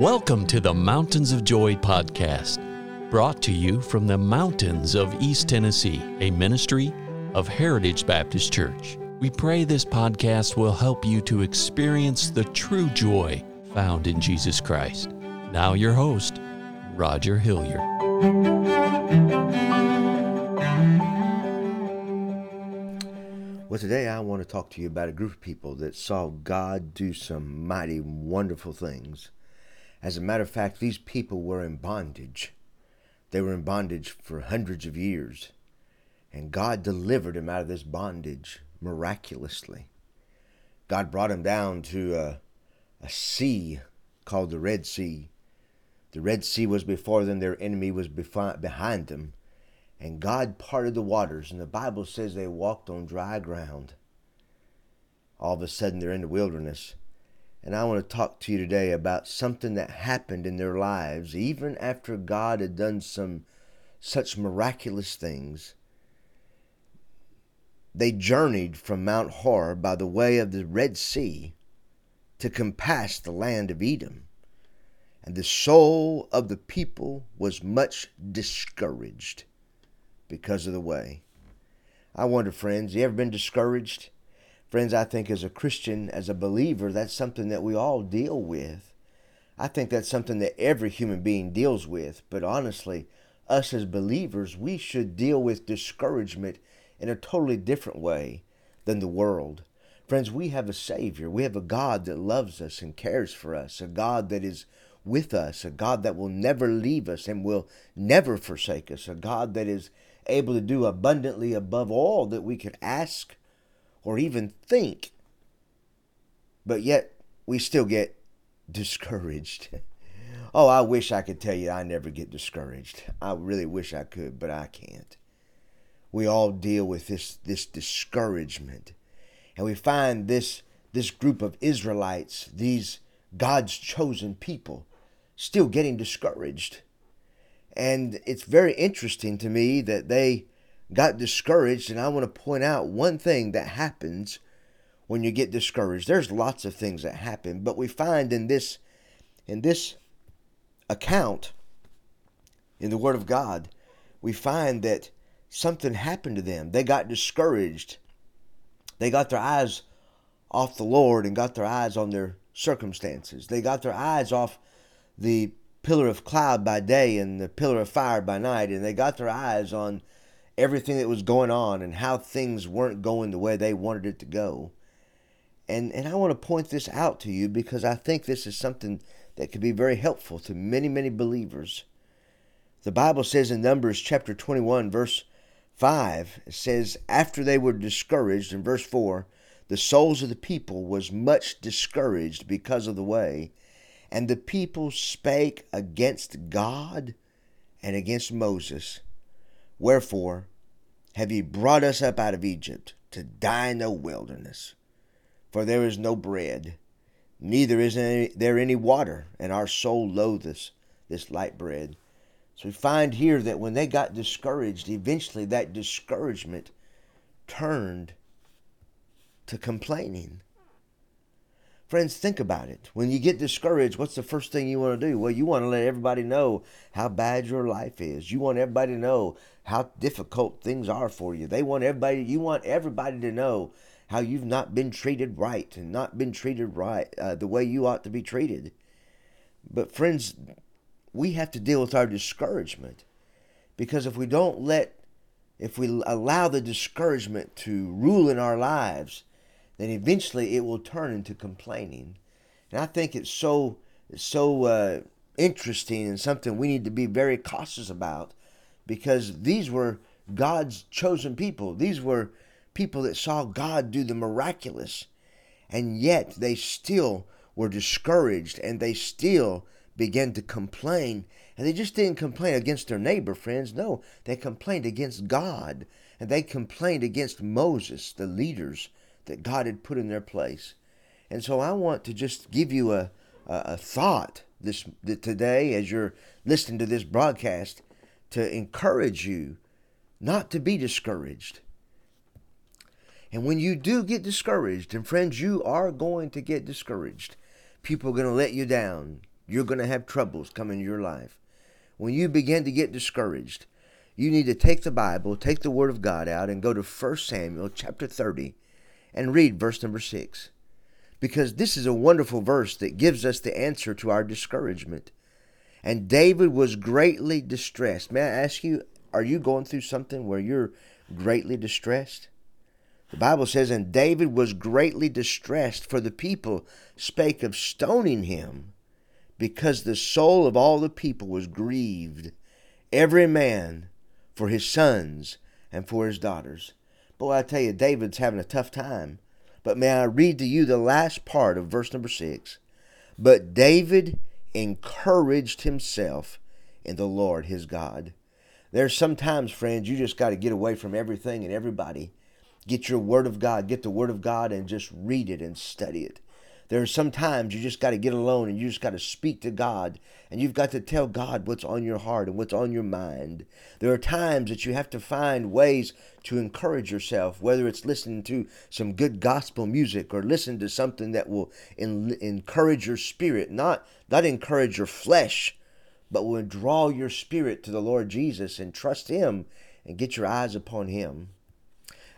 Welcome to the Mountains of Joy podcast, brought to you from the mountains of East Tennessee, a ministry of Heritage Baptist Church. We pray this podcast will help you to experience the true joy found in Jesus Christ. Now, your host, Roger Hilliard. Well, today I want to talk to you about a group of people that saw God do some mighty, wonderful things. As a matter of fact, these people were in bondage. They were in bondage for hundreds of years. And God delivered them out of this bondage miraculously. God brought them down to a, a sea called the Red Sea. The Red Sea was before them, their enemy was behind them. And God parted the waters, and the Bible says they walked on dry ground. All of a sudden, they're in the wilderness. And I want to talk to you today about something that happened in their lives, even after God had done some such miraculous things. They journeyed from Mount Hor by the way of the Red Sea to compass the land of Edom. And the soul of the people was much discouraged because of the way. I wonder, friends, you ever been discouraged? Friends, I think as a Christian, as a believer, that's something that we all deal with. I think that's something that every human being deals with. But honestly, us as believers, we should deal with discouragement in a totally different way than the world. Friends, we have a Savior. We have a God that loves us and cares for us, a God that is with us, a God that will never leave us and will never forsake us, a God that is able to do abundantly above all that we could ask or even think. But yet we still get discouraged. oh, I wish I could tell you I never get discouraged. I really wish I could, but I can't. We all deal with this this discouragement. And we find this this group of Israelites, these God's chosen people, still getting discouraged. And it's very interesting to me that they got discouraged. And I want to point out one thing that happens when you get discouraged. There's lots of things that happen, but we find in this in this account in the Word of God, we find that something happened to them. They got discouraged. They got their eyes off the Lord and got their eyes on their circumstances. They got their eyes off the pillar of cloud by day and the pillar of fire by night, and they got their eyes on everything that was going on and how things weren't going the way they wanted it to go. And and I want to point this out to you because I think this is something that could be very helpful to many, many believers. The Bible says in Numbers chapter 21, verse 5, it says, After they were discouraged, in verse 4, the souls of the people was much discouraged because of the way, and the people spake against God and against Moses. Wherefore have ye brought us up out of Egypt to die in the wilderness? For there is no bread, neither is there any water, and our soul loatheth this light bread. So we find here that when they got discouraged, eventually that discouragement turned to complaining. Friends, think about it. When you get discouraged, what's the first thing you want to do? Well, you want to let everybody know how bad your life is. You want everybody to know how difficult things are for you. They want everybody you want everybody to know how you've not been treated right and not been treated right uh, the way you ought to be treated. But friends, we have to deal with our discouragement because if we don't let if we allow the discouragement to rule in our lives, then eventually it will turn into complaining. And I think it's so so uh, interesting and something we need to be very cautious about because these were God's chosen people. These were people that saw God do the miraculous, and yet they still were discouraged and they still began to complain. And they just didn't complain against their neighbor, friends. No, they complained against God and they complained against Moses, the leaders that God had put in their place. And so I want to just give you a, a, a thought this today as you're listening to this broadcast to encourage you not to be discouraged. And when you do get discouraged, and friends, you are going to get discouraged. People are going to let you down. You're going to have troubles come in your life. When you begin to get discouraged, you need to take the Bible, take the Word of God out, and go to 1 Samuel chapter 30 and read verse number 6. Because this is a wonderful verse that gives us the answer to our discouragement. And David was greatly distressed. May I ask you, are you going through something where you're greatly distressed? The Bible says, And David was greatly distressed, for the people spake of stoning him, because the soul of all the people was grieved, every man for his sons and for his daughters. Boy, I tell you, David's having a tough time. But may I read to you the last part of verse number six? But David encouraged himself in the Lord his God. There's sometimes, friends, you just got to get away from everything and everybody. Get your Word of God, get the Word of God, and just read it and study it. There are some times you just got to get alone and you just got to speak to God and you've got to tell God what's on your heart and what's on your mind. There are times that you have to find ways to encourage yourself, whether it's listening to some good gospel music or listen to something that will in, encourage your spirit, not not encourage your flesh, but will draw your spirit to the Lord Jesus and trust Him and get your eyes upon Him.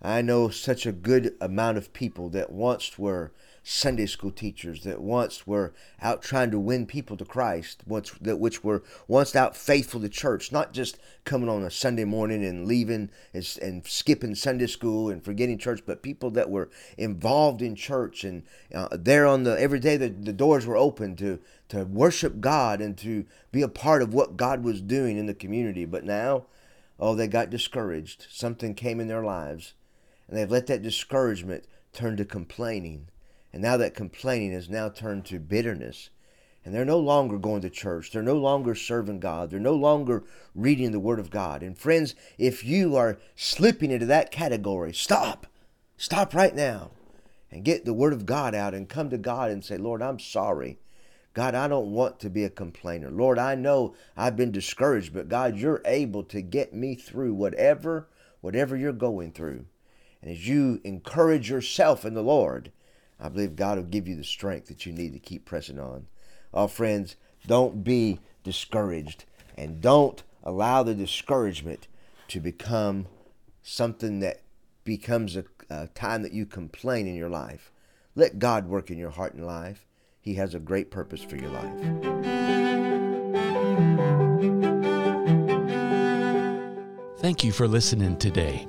I know such a good amount of people that once were Sunday school teachers that once were out trying to win people to Christ, once that which were once out faithful to church, not just coming on a Sunday morning and leaving and, and skipping Sunday school and forgetting church, but people that were involved in church and uh, there on the every day the, the doors were open to to worship God and to be a part of what God was doing in the community. But now, oh, they got discouraged. Something came in their lives, and they've let that discouragement turn to complaining and now that complaining has now turned to bitterness. And they're no longer going to church. They're no longer serving God. They're no longer reading the Word of God. And friends, if you are slipping into that category, stop. Stop right now and get the Word of God out and come to God and say, Lord, I'm sorry. God, I don't want to be a complainer. Lord, I know I've been discouraged, but God, you're able to get me through whatever whatever you're going through. And as you encourage yourself in the Lord, I believe God will give you the strength that you need to keep pressing on. Oh, friends, don't be discouraged and don't allow the discouragement to become something that becomes a, a, time that you complain in your life. Let God work in your heart and life. He has a great purpose for your life. Thank you for listening today.